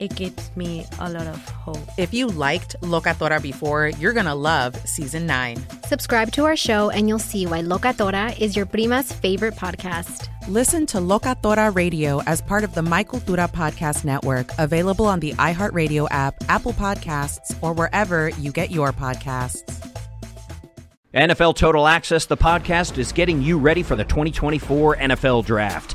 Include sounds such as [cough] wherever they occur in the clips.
it gives me a lot of hope. If you liked Locatora before, you're gonna love Season 9. Subscribe to our show, and you'll see why Locatora is your prima's favorite podcast. Listen to Locatora Radio as part of the My Cultura Podcast Network, available on the iHeartRadio app, Apple Podcasts, or wherever you get your podcasts. NFL Total Access, the podcast, is getting you ready for the 2024 NFL Draft.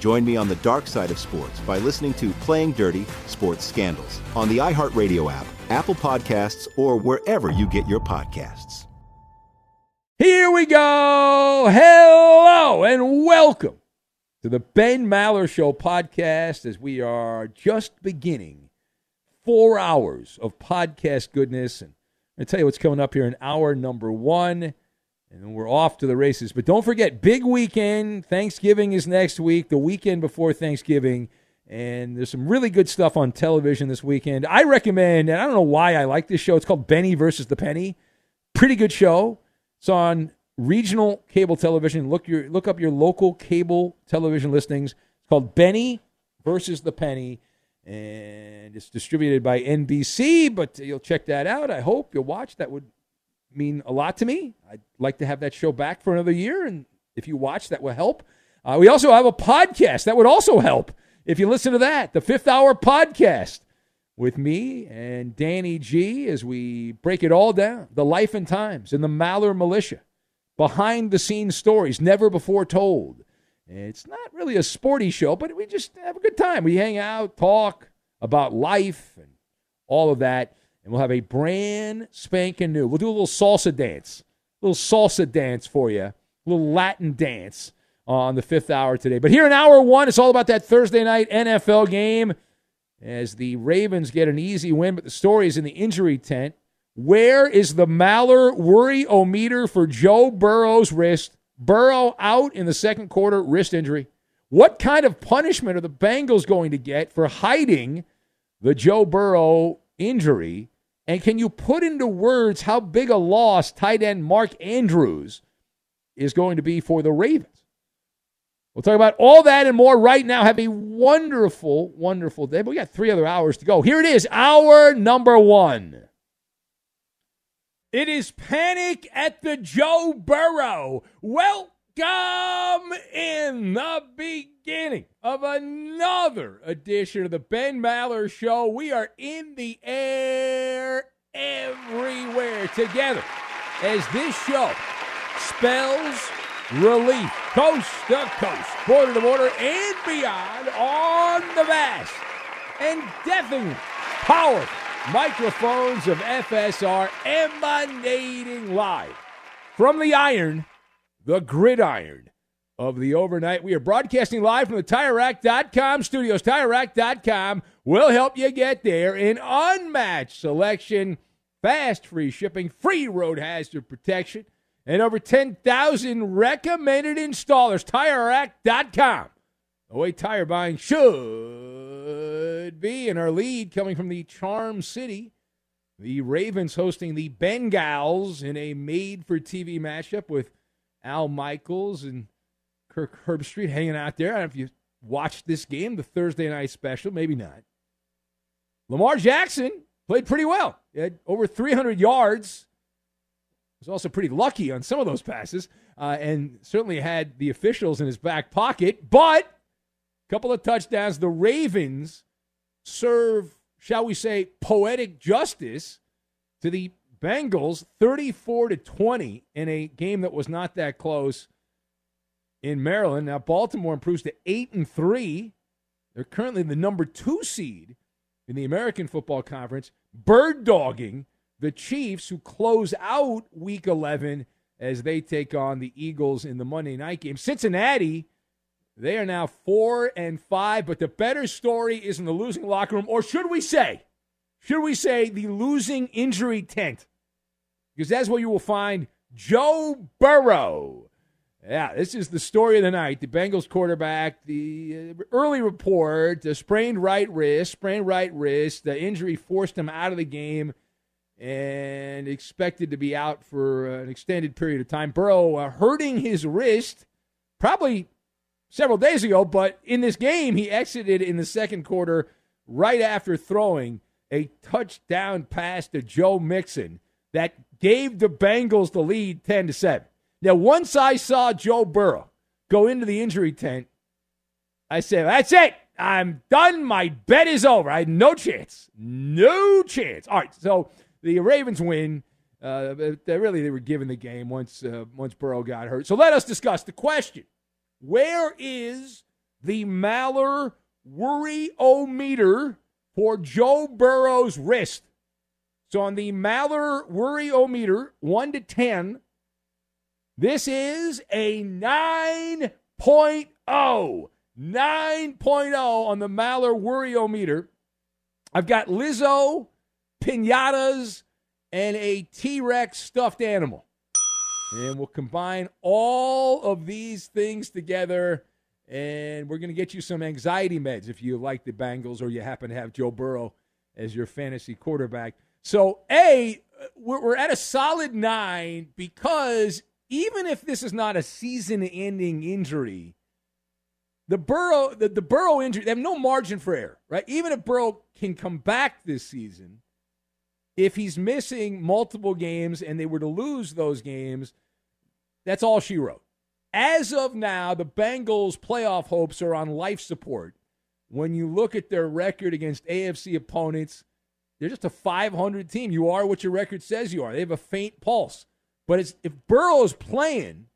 Join me on the dark side of sports by listening to Playing Dirty Sports Scandals on the iHeartRadio app, Apple Podcasts, or wherever you get your podcasts. Here we go. Hello and welcome to the Ben Maller Show podcast as we are just beginning four hours of podcast goodness. And to tell you what's coming up here in hour number one. And then we're off to the races. But don't forget, big weekend. Thanksgiving is next week, the weekend before Thanksgiving. And there's some really good stuff on television this weekend. I recommend, and I don't know why I like this show. It's called Benny versus the Penny. Pretty good show. It's on regional cable television. Look your look up your local cable television listings. It's called Benny versus the Penny, and it's distributed by NBC. But you'll check that out. I hope you'll watch. That would mean a lot to me. I'd like to have that show back for another year, and if you watch, that will help. Uh, we also have a podcast that would also help if you listen to that, the Fifth Hour podcast with me and Danny G as we break it all down the life and times in the Maller militia, behind the scenes stories never before told. It's not really a sporty show, but we just have a good time. We hang out, talk about life and all of that. And we'll have a brand spanking new. We'll do a little salsa dance, a little salsa dance for you, a little Latin dance uh, on the fifth hour today. But here in hour one, it's all about that Thursday night NFL game as the Ravens get an easy win, but the story is in the injury tent. Where is the Maller worry o meter for Joe Burrow's wrist? Burrow out in the second quarter, wrist injury. What kind of punishment are the Bengals going to get for hiding the Joe Burrow injury? And can you put into words how big a loss tight end Mark Andrews is going to be for the Ravens? We'll talk about all that and more right now. Have a wonderful, wonderful day. But we got three other hours to go. Here it is, hour number one. It is Panic at the Joe Burrow. Welcome in the beginning of another edition of the Ben Maller Show. We are in the air everywhere together as this show spells relief coast to coast, border to border, and beyond on the vast and deafening powerful microphones of FSR emanating live from the iron, the gridiron of the overnight. We are broadcasting live from the TireRack.com studios. TireRack.com will help you get there in unmatched selection, fast free shipping, free road hazard protection, and over 10,000 recommended installers. TireRack.com. The way tire buying should be. And our lead coming from the Charm City. The Ravens hosting the Bengals in a made for TV matchup with Al Michaels and Kirk Herbstreit hanging out there. I don't know if you watched this game, the Thursday night special, maybe not. Lamar Jackson played pretty well. He had over 300 yards. Was also pretty lucky on some of those passes, uh, and certainly had the officials in his back pocket. But a couple of touchdowns. The Ravens serve, shall we say, poetic justice to the Bengals, 34 to 20 in a game that was not that close in Maryland. Now Baltimore improves to eight and three. They're currently the number two seed in the American Football Conference, bird dogging the Chiefs, who close out Week 11 as they take on the Eagles in the Monday night game. Cincinnati, they are now four and five, but the better story is in the losing locker room, or should we say, should we say the losing injury tent? Because that's where you will find Joe Burrow yeah, this is the story of the night. The Bengals quarterback, the uh, early report, the sprained right wrist, sprained right wrist. The injury forced him out of the game and expected to be out for an extended period of time. Burrow uh, hurting his wrist probably several days ago, but in this game, he exited in the second quarter right after throwing a touchdown pass to Joe Mixon that gave the Bengals the lead 10 to 7. Now, once I saw Joe Burrow go into the injury tent, I said, That's it. I'm done. My bet is over. I had no chance. No chance. All right. So the Ravens win. Uh, really they were given the game once uh, once Burrow got hurt. So let us discuss the question: Where is the Maller worry o meter for Joe Burrow's wrist? So on the Maller worry o meter, one to ten, this is a 9.0. 9.0 on the Maller Meter. I've got Lizzo, pinatas, and a T Rex stuffed animal. And we'll combine all of these things together, and we're going to get you some anxiety meds if you like the Bengals or you happen to have Joe Burrow as your fantasy quarterback. So, A, we're at a solid nine because even if this is not a season-ending injury, the Burrow the, the Burrow injury they have no margin for error, right? Even if Burrow can come back this season, if he's missing multiple games and they were to lose those games, that's all she wrote. As of now, the Bengals' playoff hopes are on life support. When you look at their record against AFC opponents, they're just a 500 team. You are what your record says you are. They have a faint pulse. But if Burrow's playing,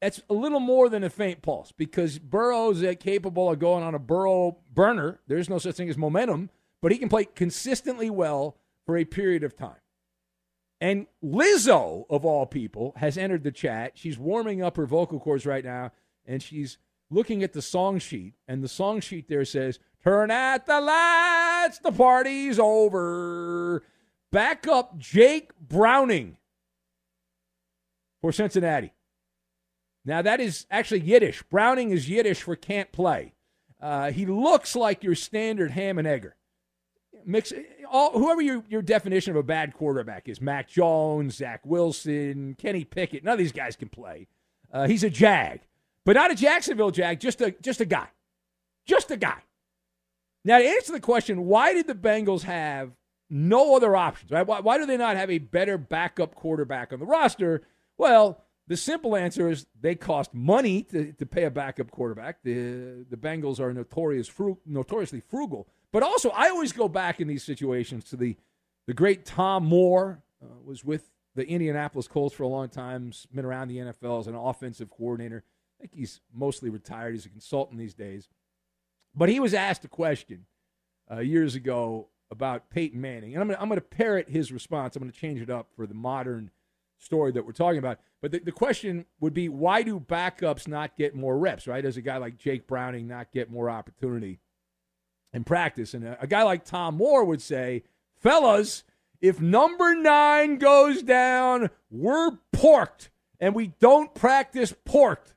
that's a little more than a faint pulse because Burrow's uh, capable of going on a Burrow burner. There's no such thing as momentum, but he can play consistently well for a period of time. And Lizzo, of all people, has entered the chat. She's warming up her vocal cords right now, and she's looking at the song sheet. And the song sheet there says, Turn out the lights, the party's over. Back up Jake Browning for Cincinnati. Now, that is actually Yiddish. Browning is Yiddish for can't play. Uh, he looks like your standard ham and egger. Mix all whoever your, your definition of a bad quarterback is Mac Jones, Zach Wilson, Kenny Pickett. None of these guys can play. Uh, he's a jag, but not a Jacksonville jag. Just a just a guy, just a guy. Now to answer the question, why did the Bengals have no other options? Right? Why, why do they not have a better backup quarterback on the roster? Well, the simple answer is they cost money to, to pay a backup quarterback. The the Bengals are notorious fru- notoriously frugal. But also, I always go back in these situations to the the great Tom Moore uh, was with the Indianapolis Colts for a long time, been around the NFL as an offensive coordinator. I think he's mostly retired. He's a consultant these days. But he was asked a question uh, years ago about Peyton Manning, and I'm going I'm to parrot his response. I'm going to change it up for the modern story that we're talking about. But the, the question would be why do backups not get more reps, right? Does a guy like Jake Browning not get more opportunity in practice? And a, a guy like Tom Moore would say, fellas, if number nine goes down, we're porked, and we don't practice porked.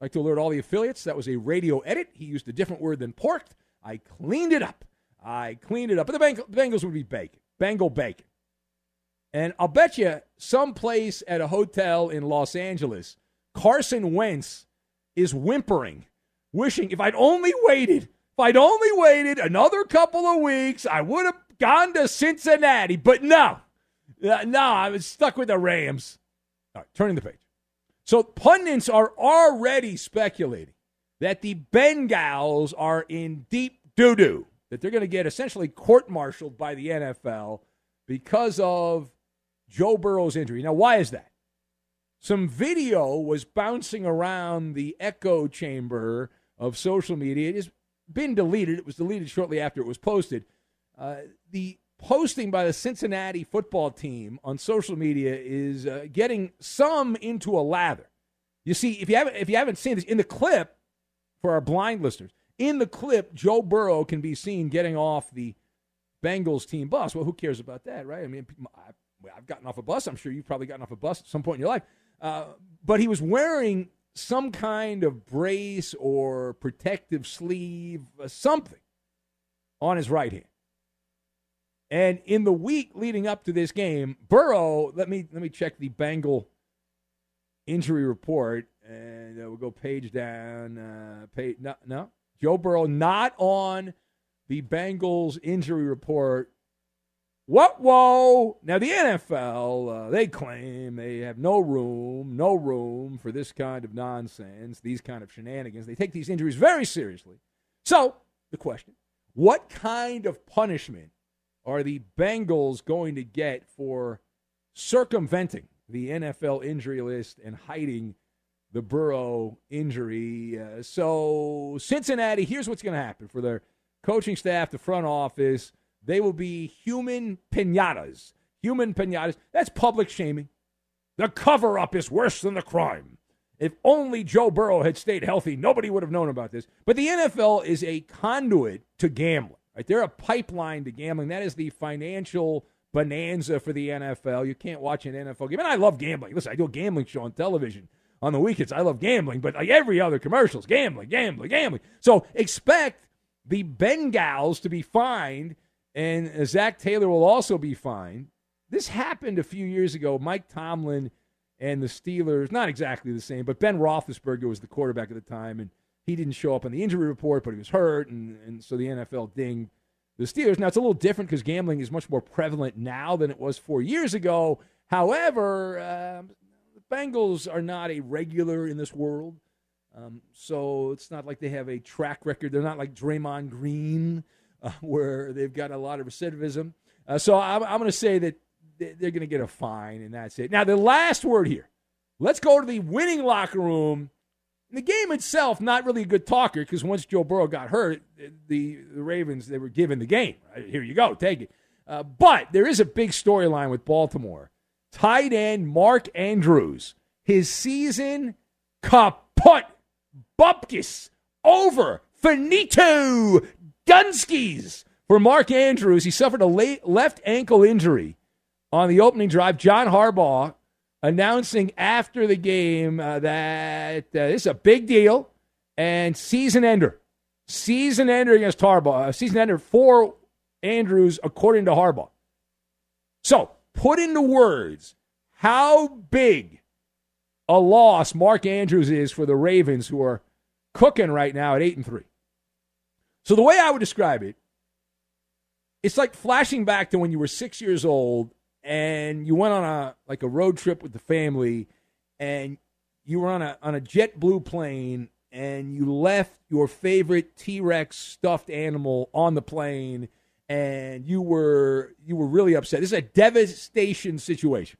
I'd like to alert all the affiliates that was a radio edit. He used a different word than porked. I cleaned it up. I cleaned it up. But the, Beng- the Bengals would be bacon, Bengal bacon. And I'll bet you someplace at a hotel in Los Angeles, Carson Wentz is whimpering, wishing if I'd only waited, if I'd only waited another couple of weeks, I would have gone to Cincinnati. But no, no, I was stuck with the Rams. All right, turning the page. So pundits are already speculating that the Bengals are in deep doo doo, that they're going to get essentially court martialed by the NFL because of Joe Burrow's injury. Now, why is that? Some video was bouncing around the echo chamber of social media. It has been deleted. It was deleted shortly after it was posted. Uh, the posting by the Cincinnati football team on social media is uh, getting some into a lather. You see, if you haven't if you haven't seen this in the clip for our blind listeners, in the clip, Joe Burrow can be seen getting off the Bengals team bus. Well, who cares about that, right? I mean, I've gotten off a bus. I'm sure you've probably gotten off a bus at some point in your life. Uh, but he was wearing some kind of brace or protective sleeve, uh, something on his right hand. And in the week leading up to this game, Burrow, let me let me check the Bengal injury report, and uh, we'll go page down. Uh, page no, no, Joe Burrow not on the Bengals injury report what whoa? Now the NFL, uh, they claim they have no room, no room for this kind of nonsense, these kind of shenanigans. They take these injuries very seriously. So the question: What kind of punishment are the Bengals going to get for circumventing the NFL injury list and hiding the Burrow injury? Uh, so Cincinnati, here's what's going to happen for their coaching staff, the front office they will be human pinatas. Human pinatas. That's public shaming. The cover up is worse than the crime. If only Joe Burrow had stayed healthy, nobody would have known about this. But the NFL is a conduit to gambling. Right? They're a pipeline to gambling. That is the financial bonanza for the NFL. You can't watch an NFL game. And I love gambling. Listen, I do a gambling show on television on the weekends. I love gambling, but like every other commercials, gambling, gambling, gambling. So expect the Bengals to be fined and Zac Taylor will also be fined. This happened a few years ago. Mike Tomlin and the Steelers, not exactly the same, but Ben Roethlisberger was the quarterback at the time, and he didn't show up on the injury report, but he was hurt, and, and so the NFL dinged the Steelers. Now, it's a little different because gambling is much more prevalent now than it was four years ago. However, um, the Bengals are not a regular in this world. Um, so it's not like they have a track record. They're not like Draymond Green uh, [laughs] where they've got a lot of recidivism. Uh, so I'm, I'm going to say that they're going to get a fine, and that's it. Now, the last word here. Let's go to the winning locker room. The game itself, not really a good talker because once Joe Burrow got hurt, the, the Ravens, they were given the game. Here you go, take it. Uh, but there is a big storyline with Baltimore. Tight end Mark Andrews, his season kaput, bupkis, over, finito, Gunskis for Mark Andrews. He suffered a late left ankle injury on the opening drive. John Harbaugh announcing after the game uh, that uh, this is a big deal and season ender. Season ender against Harbaugh. Uh, season ender for Andrews, according to Harbaugh. So, put into words how big a loss Mark Andrews is for the Ravens, who are cooking right now at 8 and 3. So the way I would describe it, it's like flashing back to when you were six years old and you went on a like a road trip with the family and you were on a on a JetBlue plane and you left your favorite T-Rex stuffed animal on the plane and you were you were really upset. This is a devastation situation.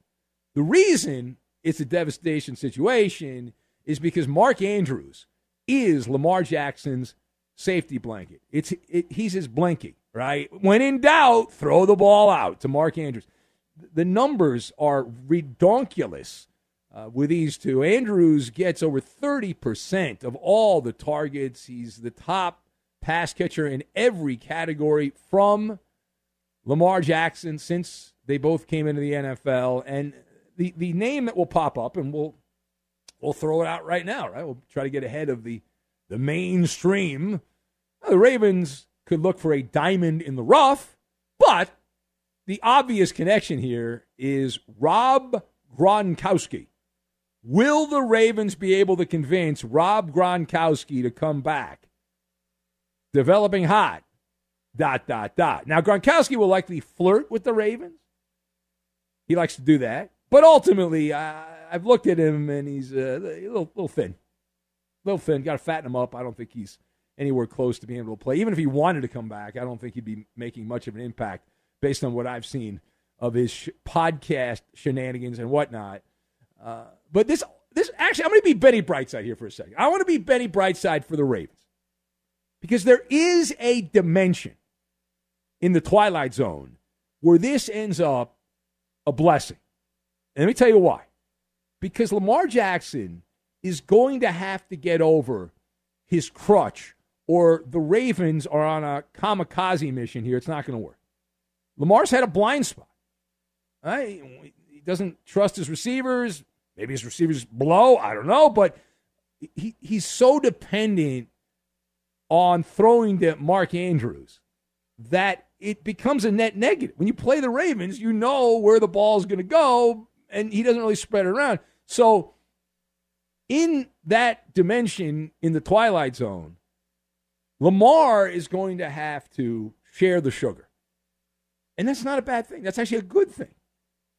The reason it's a devastation situation is because Mark Andrews is Lamar Jackson's safety blanket. It's it, he's his blankie, right? When in doubt, throw the ball out to Mark Andrews. The numbers are redonkulous uh, with these two. Andrews gets over 30% of all the targets. He's the top pass catcher in every category from Lamar Jackson since they both came into the NFL. And the, the name that will pop up, and we'll we'll throw it out right now, right? We'll try to get ahead of the the mainstream. The Ravens could look for a diamond in the rough, but the obvious connection here is Rob Gronkowski. Will the Ravens be able to convince Rob Gronkowski to come back? Developing hot. Dot, dot, dot. Now, Gronkowski will likely flirt with the Ravens. He likes to do that. But ultimately, I've looked at him and he's uh, a little, little thin. A little thin. Got to fatten him up. I don't think he's anywhere close to being able to play. Even if he wanted to come back, I don't think he'd be making much of an impact based on what I've seen of his sh- podcast shenanigans and whatnot. Uh, but this, this actually, I'm going to be Benny Brightside here for a second. I want to be Benny Brightside for the Ravens because there is a dimension in the twilight zone where this ends up a blessing. And let me tell you why. Because Lamar Jackson is going to have to get over his crutch, or the Ravens are on a kamikaze mission here. It's not going to work. Lamar's had a blind spot. Right? He doesn't trust his receivers. Maybe his receivers blow. I don't know. But he, he's so dependent on throwing to Mark Andrews that it becomes a net negative. When you play the Ravens, you know where the ball is going to go, and he doesn't really spread it around. So, in that dimension, in the twilight zone, Lamar is going to have to share the sugar. And that's not a bad thing. That's actually a good thing.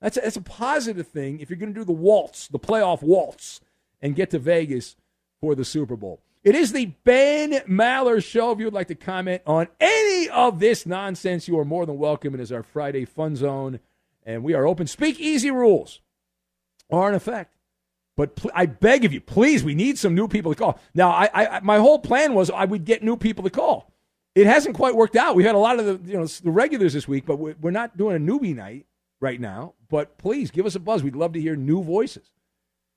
That's a, that's a positive thing if you're going to do the waltz, the playoff waltz, and get to Vegas for the Super Bowl. It is the Ben Maller Show. If you would like to comment on any of this nonsense, you are more than welcome. It is our Friday Fun Zone, and we are open. Speak easy rules are in effect. But pl- I beg of you, please, we need some new people to call. Now, I, I, my whole plan was I would get new people to call. It hasn't quite worked out. We had a lot of the, you know, the regulars this week, but we're not doing a newbie night right now. But please give us a buzz. We'd love to hear new voices.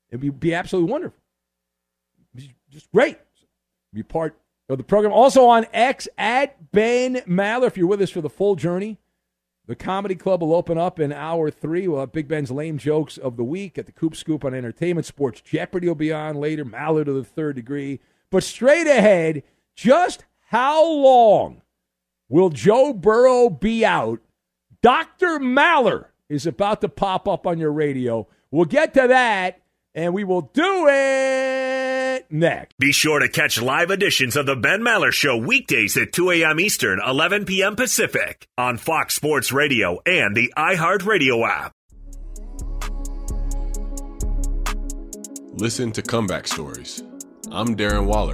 It'd be, be absolutely wonderful. Just great. Be part of the program. Also on X at Ben Maller. If you're with us for the full journey, the Comedy Club will open up in hour three. We'll have Big Ben's lame jokes of the week at the Coop Scoop on Entertainment Sports. Jeopardy will be on later. Maller to the third degree. But straight ahead, just how long will Joe Burrow be out? Dr. Maller is about to pop up on your radio. We'll get to that, and we will do it next. Be sure to catch live editions of The Ben Maller Show weekdays at 2 a.m. Eastern, 11 p.m. Pacific on Fox Sports Radio and the iHeartRadio app. Listen to Comeback Stories. I'm Darren Waller.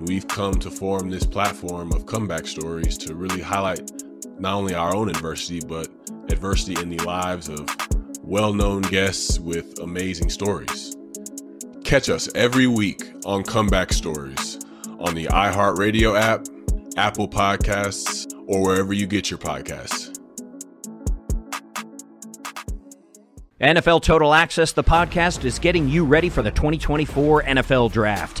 We've come to form this platform of comeback stories to really highlight not only our own adversity, but adversity in the lives of well known guests with amazing stories. Catch us every week on Comeback Stories on the iHeartRadio app, Apple Podcasts, or wherever you get your podcasts. NFL Total Access, the podcast, is getting you ready for the 2024 NFL Draft.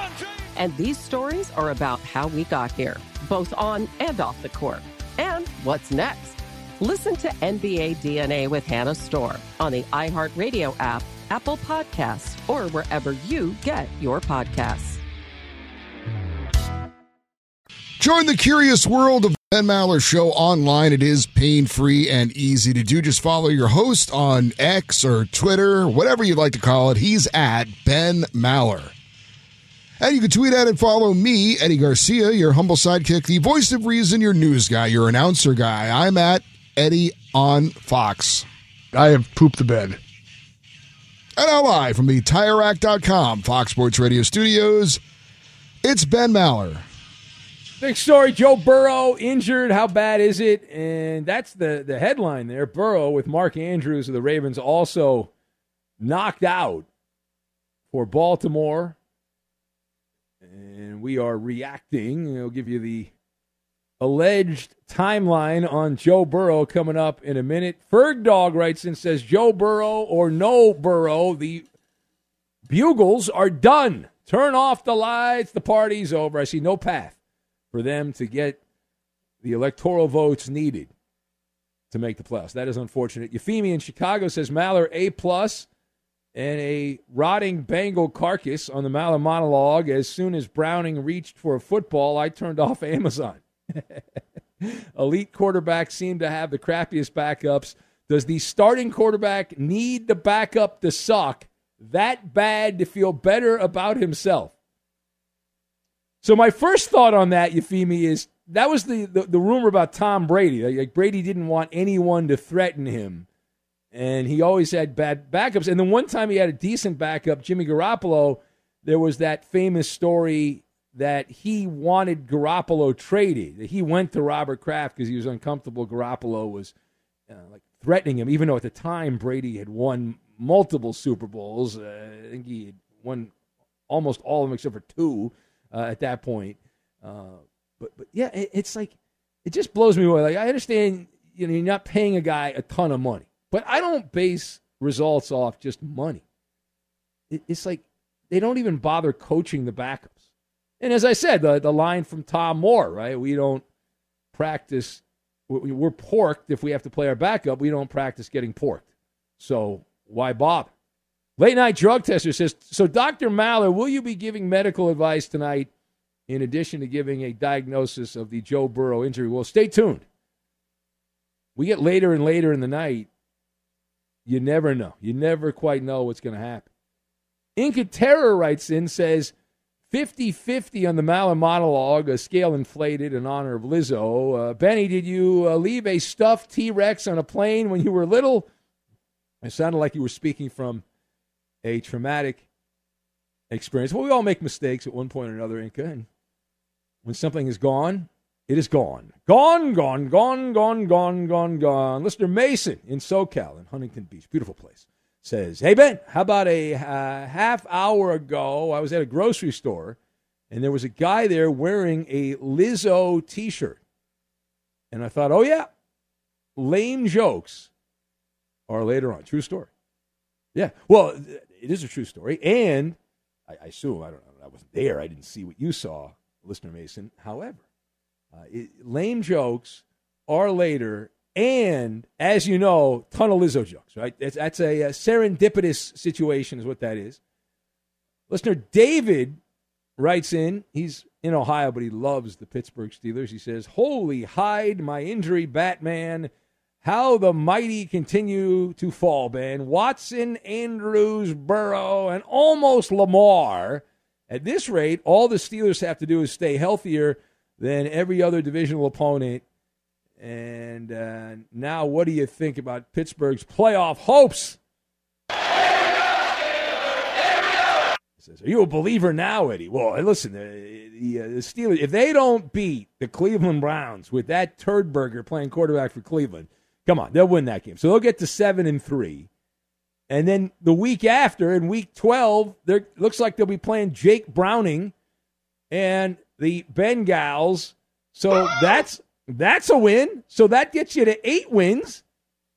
James. And these stories are about how we got here, both on and off the court. And what's next? Listen to NBA DNA with Hannah Storm on the iHeartRadio app, Apple Podcasts, or wherever you get your podcasts. Join the curious world of Ben Maller Show online. It is pain free and easy to do. Just follow your host on X or Twitter, whatever you'd like to call it. He's at Ben Maller. And you can tweet at and follow me, Eddie Garcia, your humble sidekick, the voice of reason, your news guy, your announcer guy. I'm at Eddie on Fox. I have pooped the bed. And now live from the TireRack.com Fox Sports Radio studios, it's Ben Maller. Big story: Joe Burrow injured. How bad is it? And that's the the headline there. Burrow with Mark Andrews of the Ravens also knocked out for Baltimore and we are reacting. I'll give you the alleged timeline on Joe Burrow coming up in a minute. Ferg Dog writes and says Joe Burrow or no Burrow, the bugles are done. Turn off the lights. The party's over. I see no path for them to get the electoral votes needed to make the playoffs. That is unfortunate. Euphemia in Chicago says Maller A plus and a rotting Bengal carcass on the Maller monologue. As soon as Browning reached for a football, I turned off [laughs] Amazon. [laughs] Elite quarterbacks seem to have the crappiest backups. Does the starting quarterback need the backup to suck that bad to feel better about himself? So my first thought on that, Euphemia, is that was the, the, the rumor about Tom Brady. Like Brady didn't want anyone to threaten him and he always had bad backups. And then one time he had a decent backup, Jimmy Garoppolo. There was that famous story that he wanted Garoppolo traded. That he went to Robert Kraft because he was uncomfortable. Garoppolo was uh, like threatening him, even though at the time Brady had won multiple Super Bowls. Uh, I think he had won almost all of them except for two uh, at that point. Uh, but but yeah, it, it's like it just blows me away. Like I understand, you know, you're not paying a guy a ton of money but I don't base results off just money. It's like they don't even bother coaching the backups. And as I said, the, the line from Tom Moore, right? We don't practice, we're porked if we have to play our backup. We don't practice getting porked. So why bother? Late night drug tester says So, Dr. Maller, will you be giving medical advice tonight in addition to giving a diagnosis of the Joe Burrow injury. Well, stay tuned. We get later and later in the night. You never know. You never quite know what's going to happen. Inca Terror writes in, says 50 50 on the Maller monologue, a scale inflated in honor of Lizzo. Uh, Benny, did you uh, leave a stuffed T Rex on a plane when you were little? It sounded like you were speaking from a traumatic experience. Well, we all make mistakes at one point or another, Inca. And when something is gone, it is gone. Gone, gone, gone, gone, gone, gone, gone. Listener Mason in SoCal in Huntington Beach, beautiful place, says, Hey, Ben, how about a uh, half hour ago? I was at a grocery store and there was a guy there wearing a Lizzo t shirt. And I thought, oh, yeah, lame jokes are later on. True story. Yeah. Well, it is a true story. And I, I assume, I don't know, I wasn't there. I didn't see what you saw, listener Mason. However, uh, it, lame jokes are later. And as you know, ton of Lizzo jokes, right? That's, that's a, a serendipitous situation, is what that is. Listener David writes in, he's in Ohio, but he loves the Pittsburgh Steelers. He says, Holy hide my injury, Batman. How the mighty continue to fall, Ben. Watson, Andrews, Burrow, and almost Lamar. At this rate, all the Steelers have to do is stay healthier than every other divisional opponent. And uh, now, what do you think about Pittsburgh's playoff hopes? Says, Are you a believer now, Eddie? Well, listen, the, the, uh, the Steelers, if they don't beat the Cleveland Browns with that turd burger playing quarterback for Cleveland, come on, they'll win that game. So they'll get to seven and three. And then the week after, in week 12, there looks like they'll be playing Jake Browning and the Bengals. So that's that's a win. So that gets you to eight wins.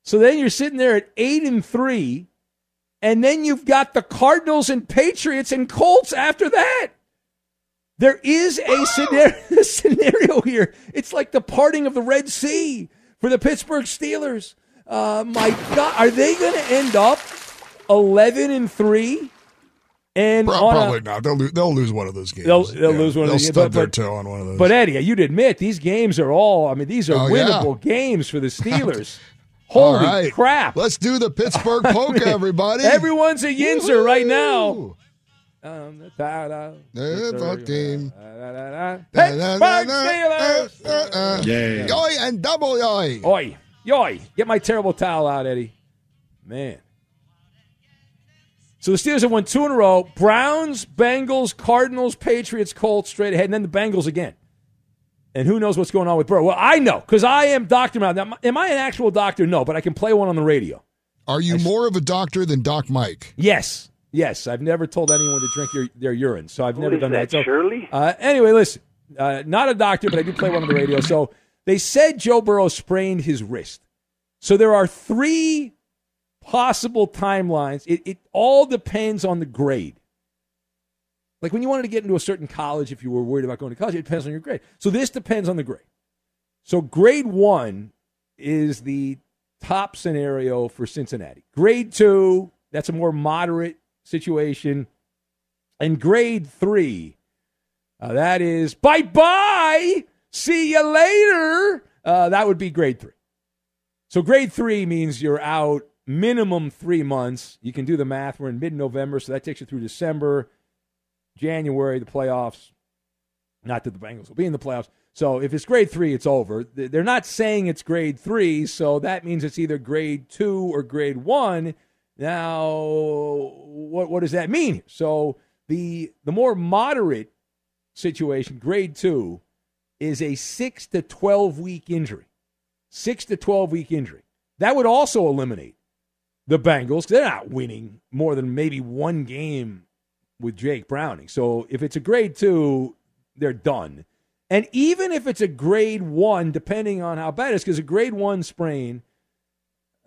So then you're sitting there at eight and three. And then you've got the Cardinals and Patriots and Colts after that. There is a scenario, [laughs] scenario here. It's like the parting of the Red Sea for the Pittsburgh Steelers. Uh, my God, are they going to end up eleven and three? And Pro- probably a, not. They'll lose, they'll lose one of those games. They'll, they'll yeah. lose one they'll of those stub games. their But, toe on one of those. but Eddie, you'd admit these games are all. I mean, these are Oh, yeah. winnable games for the [laughs] Steelers. Holy All right. crap! Let's do the Pittsburgh [laughs] polka, everybody. Everyone's a yinzer right now. Um, Yeah, fuck team. Pittsburgh Steelers. Uh, Yeah. Yoy and double yoy. Oi, yoy! Get my terrible towel out, Eddie. Man. So the Steelers have won two in a row: Browns, Bengals, Cardinals, Patriots, Colts, straight ahead, and then the Bengals again. And who knows what's going on with Burrow? Well, I know because I am Doctor Mouth. Now, am I an actual doctor? No, but I can play one on the radio. Are you more of a doctor than Doc Mike? Yes, yes. I've never told anyone to drink your, their urine, so I've Who never is done that. that, So, Shirley? Uh, anyway, listen. Uh, not a doctor, but I do play one on the radio. So they said Joe Burrow sprained his wrist. So there are three possible timelines. It, it all depends on the grade. Like when you wanted to get into a certain college, if you were worried about going to college, it depends on your grade. So this depends on the grade. So grade one is the top scenario for Cincinnati. Grade two, that's a more moderate situation. And grade three, uh, that is bye bye, see you later. Uh, that would be grade three. So grade three means you're out minimum three months. You can do the math. We're in mid November, so that takes you through December, January, the playoffs. Not that the Bengals will be in the playoffs. So if it's grade three, it's over. They're not saying it's grade three, so that means it's either grade two or grade one. Now, what what does that mean? So the the more moderate situation, grade two, is a six to twelve week injury. Six to twelve week injury. That would also eliminate the Bengals. They're not winning more than maybe one game with Jake Browning. So if it's a grade two, they're done. And even if it's a grade one, depending on how bad it is, because a grade one sprain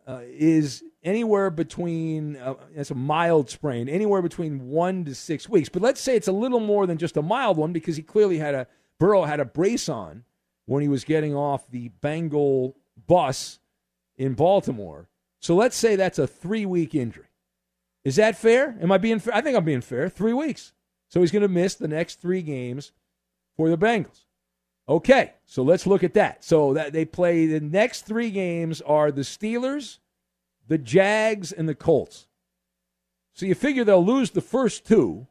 uh, is anywhere between, uh, it's a mild sprain, anywhere between one to six weeks. But let's say it's a little more than just a mild one because he clearly had a, Burrow had a brace on when he was getting off the Bengal bus in Baltimore. So let's say that's a three week injury. Is that fair? Am I being fair? I think I'm being fair. Three weeks. So he's going to miss the next three games for the Bengals. Okay, so let's look at that. So that they play the next three games are the Steelers, the Jags, and the Colts. So you figure they'll lose the first two,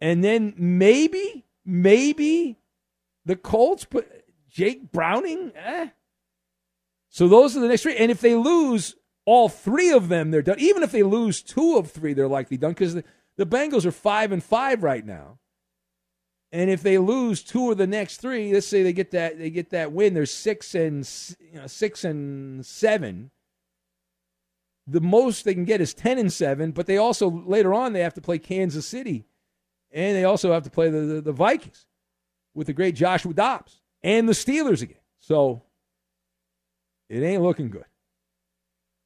and then maybe, maybe the Colts, but Jake Browning, eh. So those are the next three. And if they lose all three of them, they're done. Even if they lose two of three, they're likely done because the, the Bengals are five and five right now. And if they lose two of the next three, let's say they get that they get that win, they're six and you know, six and seven. The most they can get is ten and seven, but they also later on they have to play Kansas City, and they also have to play the, the, the Vikings with the great Joshua Dobbs and the Steelers again. So it ain't looking good,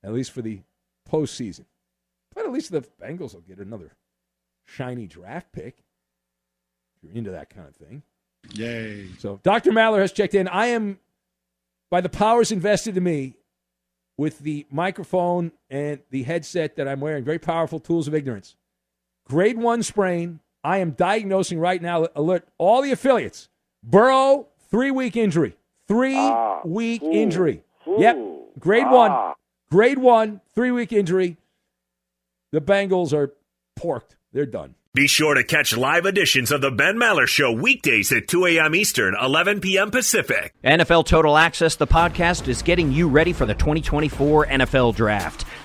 at least for the postseason. But at least the Bengals will get another shiny draft pick If you're into that kind of thing. Yay. So Dr. Maller has checked in. I am, by the powers invested in me, with the microphone and the headset that I'm wearing, very powerful tools of ignorance. Grade one sprain. I am diagnosing right now, alert all the affiliates. Burrow, three week injury. Three Ah, week ooh, injury. Ooh, Yep. Grade ah. one. Grade one, three week injury. The Bengals are porked. They're done. Be sure to catch live editions of the Ben Maller Show weekdays at 2 a.m. Eastern, 11 p.m. Pacific. NFL Total Access, the podcast, is getting you ready for the 2024 NFL Draft.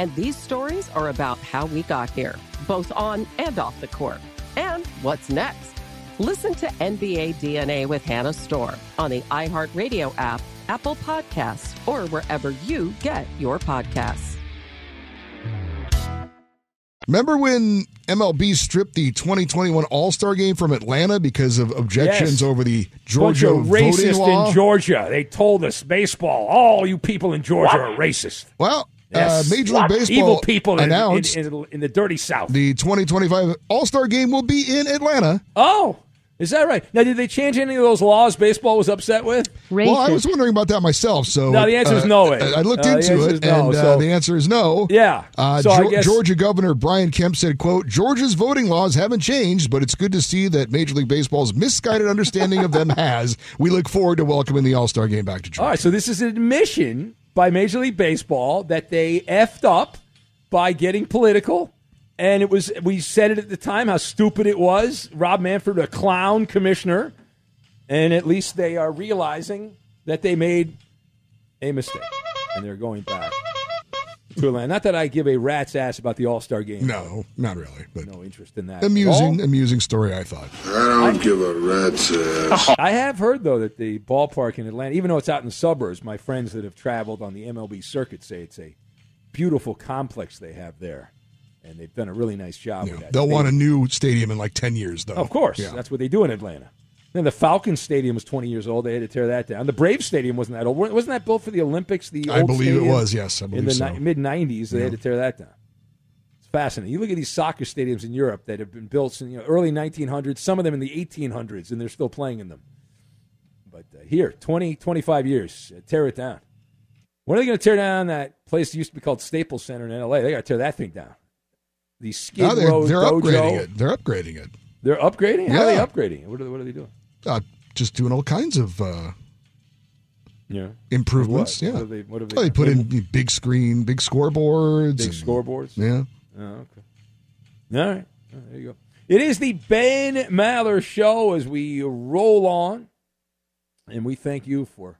And these stories are about how we got here, both on and off the court. And what's next? Listen to NBA DNA with Hannah Storm on the iHeartRadio app, Apple Podcasts, or wherever you get your podcasts. Remember when MLB stripped the 2021 All Star game from Atlanta because of objections Yes. over the Bunch Georgia of voting racist law? in Georgia. They told us baseball. All you people in Georgia are racist. Well, Yes. Uh, Major League Baseball Evil people announced in, in, in the dirty South. the 2025 All Star Game will be in Atlanta. Oh, is that right? Now, did they change any of those laws baseball was upset with? Well, I was wondering about that myself. So No, the answer is uh, no way. I I looked Uh, into it, no, and uh, so- the answer is no. Yeah. Uh, So I guess- Georgia Governor Brian Kemp said, "quote Georgia's voting laws haven't changed, but it's good to see that Major League Baseball's misguided understanding of them [laughs] has. We look forward to welcoming the All Star Game back to Georgia." All right, so this is an admission by Major League Baseball that they effed up by getting political. And it was we said it at the time how stupid it was. Rob Manfred, a clown commissioner, and at least they are realizing that they made a mistake, and they're going back to Atlanta. Not that I give a rat's ass about the All Star game. No, not really, but no interest in that. at all. amusing, amusing story. I thought. I don't give a rat's ass. [laughs] I have heard though that the ballpark in Atlanta, even though it's out in the suburbs, my friends that have traveled on the MLB circuit say it's a beautiful complex they have there, and they've done a really nice job with that. They'll want a new stadium in like ten years, though. Of course, Yeah. that's what they do in Atlanta. Then the Falcons Stadium was 20 years old. They had to tear that down. The Braves Stadium wasn't that old. Wasn't that built for the Olympics? The I believe it was, yes, I believe in the so. mid 90s, they had to tear that down. It's fascinating. You look at these soccer stadiums in Europe that have been built since you know, early 1900s. Some of them in the 1800s, and they're still playing in them. But uh, here, 20, 25 years, uh, tear it down. When are they going to tear down that place that used to be called Staples Center in L.A.? They got to tear that thing down. The Skid No, they're, Row they're Dojo. upgrading it. They're upgrading it. They're upgrading. How Yeah. are they upgrading? What are, they, what are they doing? Uh, just doing all kinds of uh, Yeah. improvements. What? Yeah, What they- what they Well, they put in big screen, big scoreboards, Big and- scoreboards? Yeah. Oh, okay. All right. Oh, there you go. It is the Ben Maller Show as we roll on. And we thank you for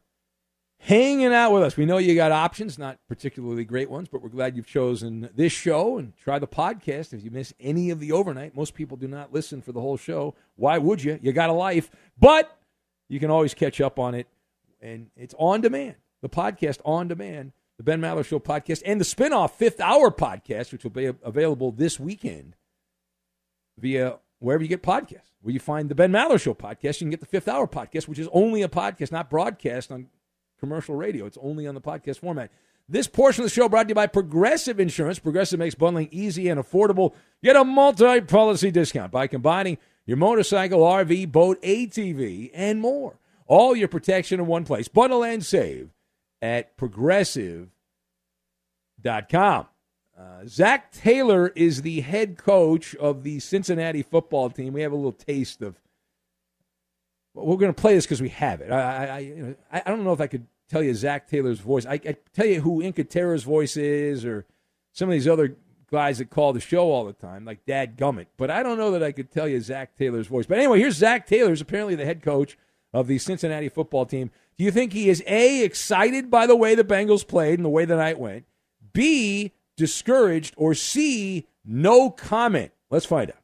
hanging out with us. We know you got options, not particularly great ones, but we're glad you've chosen this show and try the podcast. If you miss any of the overnight, most people do not listen for the whole show. Why would you? You got a life. But you can always catch up on it, and it's on demand. The podcast on demand, the Ben Maller Show podcast, and the spinoff Fifth Hour podcast, which will be available this weekend via wherever you get podcasts. Where you find the Ben Maller Show podcast, you can get the Fifth Hour podcast, which is only a podcast, not broadcast on commercial radio. It's only on the podcast format. This portion of the show brought to you by Progressive Insurance. Progressive makes bundling easy and affordable. Get a multi-policy discount by combining your motorcycle, RV, boat, ATV, and more. All your protection in one place. Bundle and save at progressive.com. Uh, Zac Taylor is the head coach of the Cincinnati football team. We have a little taste of. We're going to play this because we have it. I, I, I, you know, I I don't know if I could tell you Zac Taylor's voice. I, I tell you who Inca Terra's voice is, or some of these other guys that call the show all the time, like Dad Gummit. But I don't know that I could tell you Zac Taylor's voice. But anyway, here's Zac Taylor, who's apparently the head coach of the Cincinnati football team. Do you think he is a excited by the way the Bengals played and the way the night went? B discouraged or C no comment? Let's find out.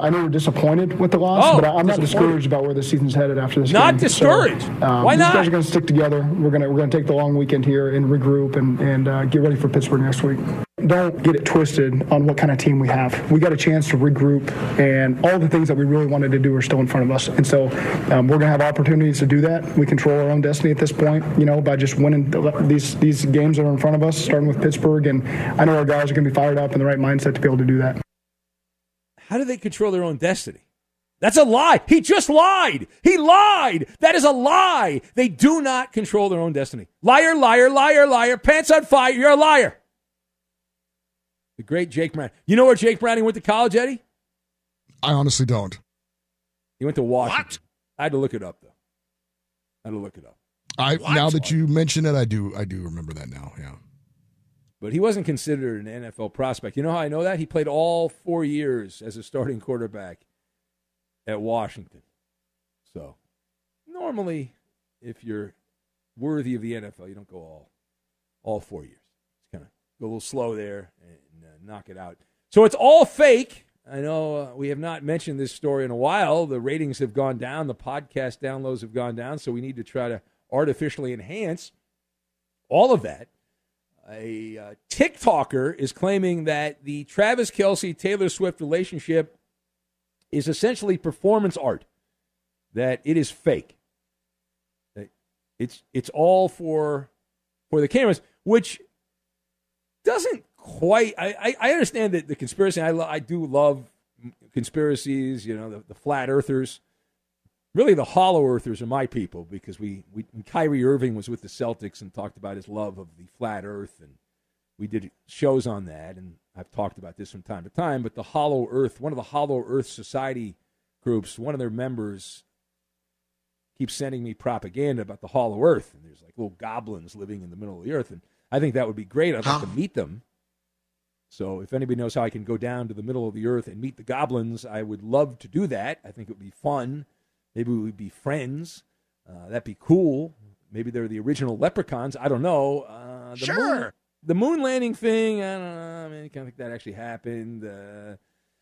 I know we're disappointed with the loss, Oh, but I'm not discouraged about where the season's headed after this. Not game. discouraged? um, Why these not? guys are going to stick together. We're going to we're going to take the long weekend here and regroup and and uh, get ready for Pittsburgh next week. Don't get it twisted on what kind of team we have. We got a chance to regroup, and all the things that we really wanted to do are still in front of us. And so um, we're going to have opportunities to do that. We control our own destiny at this point, you know, by just winning these these games that are in front of us, starting with Pittsburgh. And I know our guys are going to be fired up in the right mindset to be able to do that. How do they control their own destiny? That's a lie. He just lied. He lied. That is a lie. They do not control their own destiny. Liar, liar, liar, liar. Pants on fire. You're a liar. The great Jake Brown. You know where Jake Browning went to college, Eddie? I honestly don't. He went to Washington. I had to look it up though. I had to look it up. I now that you mention it, I do. I do remember that now. Yeah. But he wasn't considered an NFL prospect. You know how I know that? He played all four years as a starting quarterback at Washington. So normally, if you're worthy of the NFL, you don't go all all four years. It's kind of go a little slow there and uh, knock it out. So it's all fake. I know uh, we have not mentioned this story in a while. The ratings have gone down, the podcast downloads have gone down, so we need to try to artificially enhance all of that. A uh, TikToker is claiming that the Travis Kelce Taylor Swift relationship is essentially performance art, that it is fake. It's it's all for for the cameras, which doesn't quite. I, I, I understand that the conspiracy. I, lo- I do love conspiracies. You know, the, the flat earthers. Really, the hollow earthers are my people because we, we Kyrie Irving was with the Celtics and talked about his love of the flat Earth, and we did shows on that, and I've talked about this from time to time. But the Hollow Earth, one of the Hollow Earth Society groups, one of their members keeps sending me propaganda about the Hollow Earth, and there's like little goblins living in the middle of the Earth, and I think that would be great. I'd like to meet them. So if anybody knows how I can go down to the middle of the Earth and meet the goblins, I would love to do that. I think it would be fun. Maybe we would be friends. Uh, that'd be cool. Maybe they're the original leprechauns. I don't know. Uh, the Sure. Moon, the moon landing thing, I don't know. I mean, I can't think that actually happened. Uh,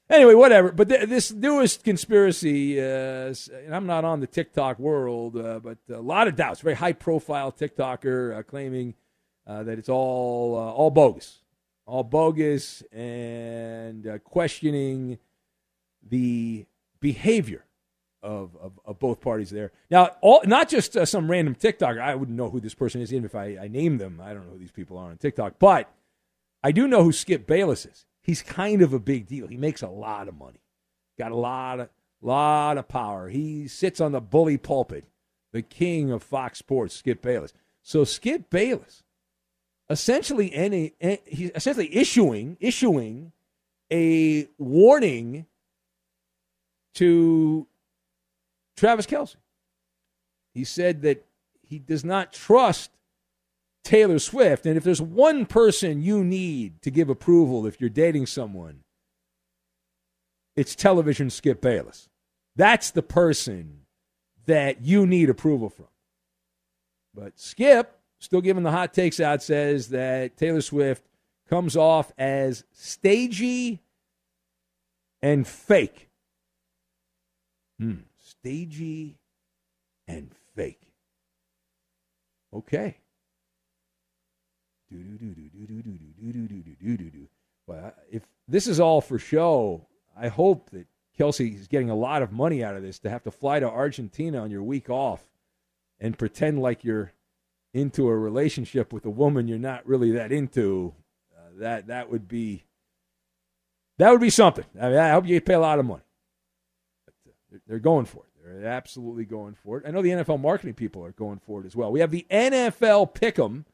anyway, whatever. But th- this newest conspiracy, uh, and I'm not on the TikTok world, uh, but a lot of doubts. Very high profile TikToker uh, claiming uh, that it's all uh, all bogus, all bogus, and uh, questioning the behavior of, of, of both parties there. Now, all, not just uh, some random TikToker. I wouldn't know who this person is, even if I, I name them. I don't know who these people are on TikTok. But I do know who Skip Bayless is. He's kind of a big deal. He makes a lot of money, got a lot of, lot of power. He sits on the bully pulpit, the king of Fox Sports, Skip Bayless. So Skip Bayless, essentially, any, he's essentially issuing issuing a warning to Travis Kelce. He said that he does not trust Taylor Swift. And if there's one person you need to give approval if you're dating someone, it's television Skip Bayless. That's the person that you need approval from. But Skip, still giving the hot takes out, says that Taylor Swift comes off as stagey and fake. Hmm. Stagey and fake. Okay. Well, if this is all for show, I hope that Kelce is getting a lot of money out of this to have to fly to Argentina on your week off and pretend like you're into a relationship with a woman you're not really that into. Uh, that that would be that would be something. I mean, I hope you pay a lot of money. But, uh, they're- they're going for it. They're absolutely going for it. I know the NFL marketing people are going for it as well. We have the NFL Pick'em.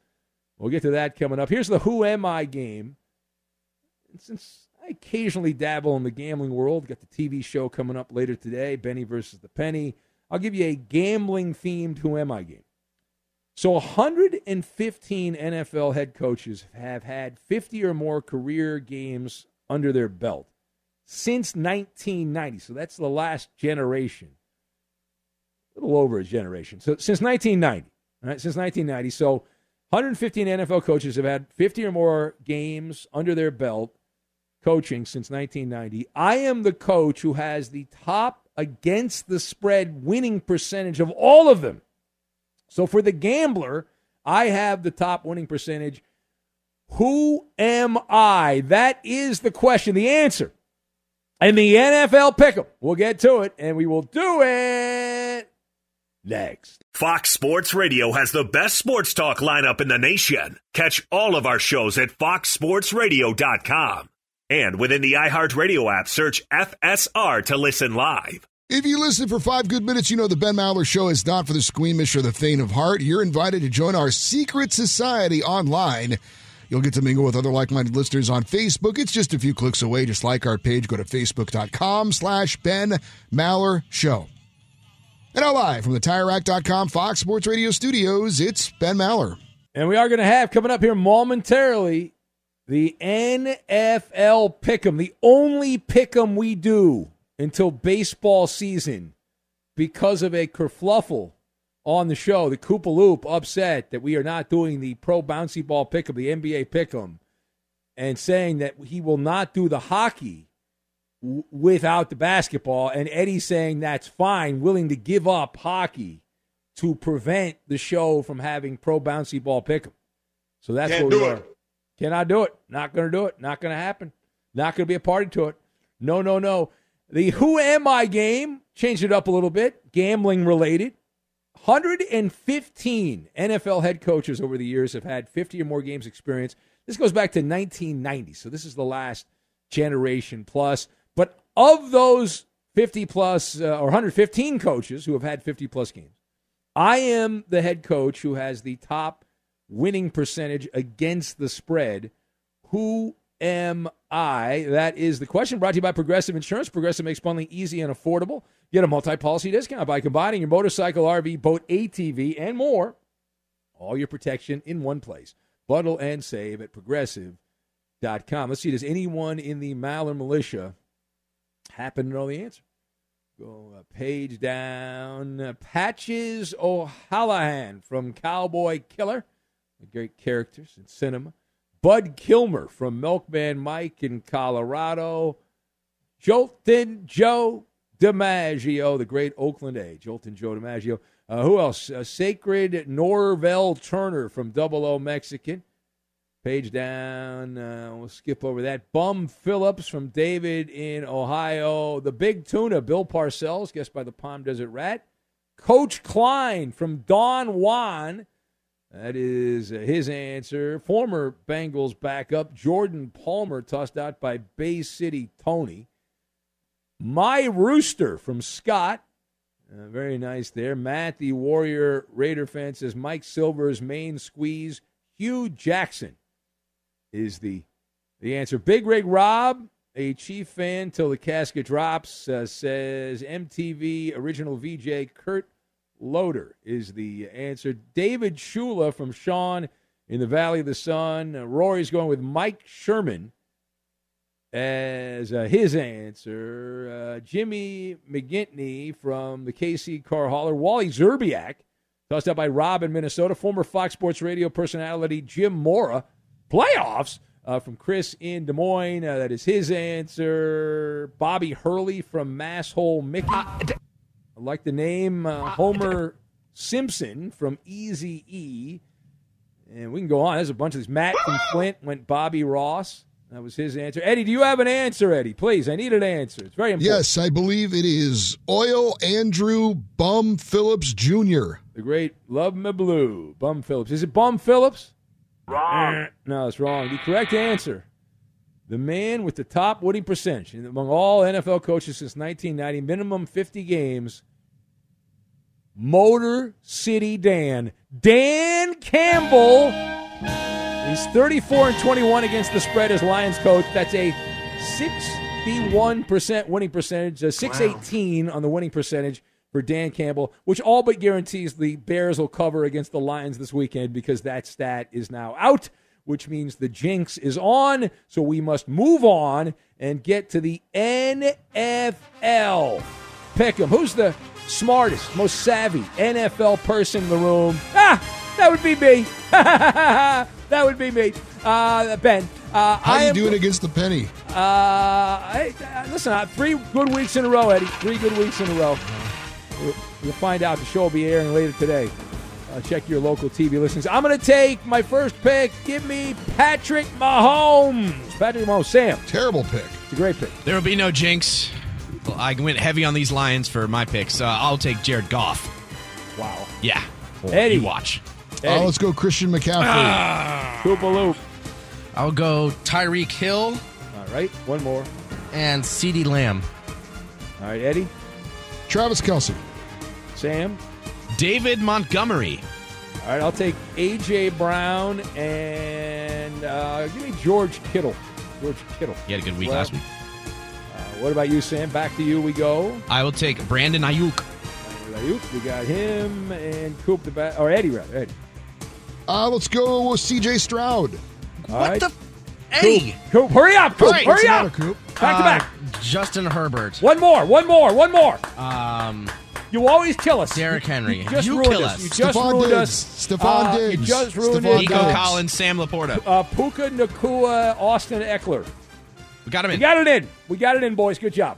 We'll get to that coming up. Here's the Who Am I game. And since I occasionally dabble in the gambling world, got the TV show coming up later today, Benny versus the Penny. I'll give you a gambling themed Who Am I game. So 115 NFL head coaches have had 50 or more career games under their belt since 1990. So that's the last generation. Little over a generation. So since 1990, all right? Since 1990. So 115 NFL coaches have had 50 or more games under their belt coaching since 1990. I am the coach who has the top against the spread winning percentage of all of them. So for the gambler, I have the top winning percentage. Who am I? That is the question, the answer. And the NFL pick'em. We'll get to it, and we will do it next. Fox Sports Radio has the best sports talk lineup in the nation. Catch all of our shows at foxsportsradio.com. And within the iHeartRadio app, search FSR to listen live. If you listen for five good minutes, you know the Ben Maller Show is not for the squeamish or the faint of heart. You're invited to join our secret society online. You'll get to mingle with other like-minded listeners on Facebook. It's just a few clicks away. Just like our page. Go to facebook.com slash Ben Maller Show. And now live from the TireRack.com Fox Sports Radio studios, it's Ben Maller. And we are going to have coming up here momentarily the NFL Pick'em, the only Pick'em we do until baseball season because of a kerfluffle on the show. The Koopaloop upset that we are not doing the pro bouncy ball Pick'em, the NBA Pick'em, and saying that he will not do the hockey w- without the basketball. And Eddie saying that's fine, willing to give up hockey to prevent the show from having pro bouncy ball pick'em. So that's Can't what we are. it. Cannot do it. Not going to do it. Not going to happen. Not going to be a party to it. No, no, no. The Who Am I game changed it up a little bit, gambling related. 115 NFL head coaches over the years have had 50 or more games experience. This goes back to 1990, so this is the last generation plus. Of those 50 plus uh, or 115 coaches who have had 50 plus games, I am the head coach who has the top winning percentage against the spread. Who am I? That is the question brought to you by Progressive Insurance. Progressive makes bundling easy and affordable. Get a multi policy discount by combining your motorcycle, RV, boat, ATV, and more. All your protection in one place. Bundle and save at progressive.com. Let's see, does anyone in the Maller militia happen to know the answer? Go a page down. Uh, Patches O'Houlihan from Cowboy Killer. Great characters in cinema. Bud Kilmer from Milkman Mike in Colorado. Jolton Joe DiMaggio, the great Oakland A. Jolton Joe DiMaggio. Uh, who else? Uh, Sacred Norvell Turner from Double O Mexican. Page down. Uh, we'll skip over that. Bum Phillips from David in Ohio. The Big Tuna, Bill Parcells, guessed by the Palm Desert Rat. Coach Klein from Don Juan. That is uh, his answer. Former Bengals backup Jordan Palmer, tossed out by Bay City Tony. My Rooster from Scott. Uh, very nice there. Matt, the Warrior Raider fan, says Mike Silver's main squeeze. Hue Jackson is the the answer. Big Rig Rob, a Chief fan till the casket drops, uh, says MTV original VJ Kurt Loder is the answer. David Shula from Sean in the Valley of the Sun. Uh, Rory's going with Mike Sherman as uh, his answer. Uh, Jimmy McGinty from the KC Car Hauler. Wally Szczerbiak, tossed out by Rob in Minnesota. Former Fox Sports Radio personality Jim Mora. Playoffs uh, from Chris in Des Moines. Uh, that is his answer. Bobby Hurley from Masshole Mickey. I like the name uh, Homer Simpson from Easy E. And we can go on. There's a bunch of these. Matt from Flint went Bobby Ross. That was his answer. Eddie, do you have an answer, Eddie? Please, I need an answer. It's very important. Yes, I believe it is Oil Andrew Bum Phillips Jr. The great Love Me Blue, Bum Phillips. Is it Bum Phillips? Wrong. Eh, no, it's wrong. The correct answer. The man with the top winning percentage among all NFL coaches since 1990, minimum 50 games, Motor City Dan. Dan Campbell. He's 34 and 21 against the spread as Lions coach. That's a 61% winning percentage, a 618 on the winning percentage for Dan Campbell, which all but guarantees the Bears will cover against the Lions this weekend because that stat is now out, which means the jinx is on. So we must move on and get to the NFL. Pick 'em. Who's the smartest, most savvy NFL person in the room? Ah, that would be me. [laughs] that would be me. Uh, ben. Uh, How I you am- doing against the penny? Uh, I, uh, listen, three good weeks in a row, Eddie. Three good weeks in a row. We'll, we'll find out. The show will be airing later today. Uh, check your local TV listings. I'm going to take my first pick. Give me Patrick Mahomes. Patrick Mahomes. Sam. Terrible pick. It's a great pick. There will be no jinx. Well, I went heavy on these Lions for my picks. Uh, I'll take Jared Goff. Wow. Yeah. Eddie. You watch. Oh, let's go Christian McCaffrey. Ah. Loop. I'll go Tyreek Hill. All right. One more. And CeeDee Lamb. All right, Eddie. Travis Kelce. Sam. David Montgomery. All right, I'll take A.J. Brown and uh, give me George Kittle. George Kittle. He had a good week Well, last week. Uh, what about you, Sam? Back to you we go. I will take Brandon Aiyuk. Aiyuk, we got him and Coop the back, or Eddie rather. Eddie. Uh, let's go with C.J. Stroud. All right. the? Eddie. Coop, Coop, hurry up, Coop, All right. hurry What's up. the matter, Back to Uh, back. Justin Herbert. One more, one more, one more. Um, You always kill us. Derrick Henry. You just You ruined kill us. us. You just Stephon ruined Diggs. us. Stephon Uh, Diggs. You just ruined Stephon it. Nico Diggs. Collins, Sam LaPorta. Uh, Puka Nacua, Austin Ekeler. We got him in. We got it in. We got it in, boys. Good job.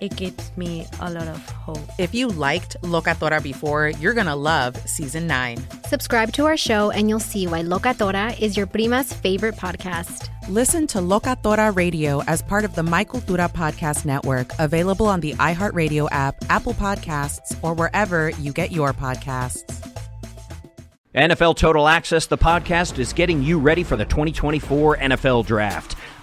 it gives me a lot of hope. If you liked Locatora before, you're going to love season 9. Subscribe to our show and you'll see why Locatora is your prima's favorite podcast. Listen to Locatora Radio as part of the My Cultura podcast network, available on the iHeartRadio app, Apple Podcasts, or wherever you get your podcasts. NFL Total Access, the podcast, is getting you ready for the 2024 NFL Draft.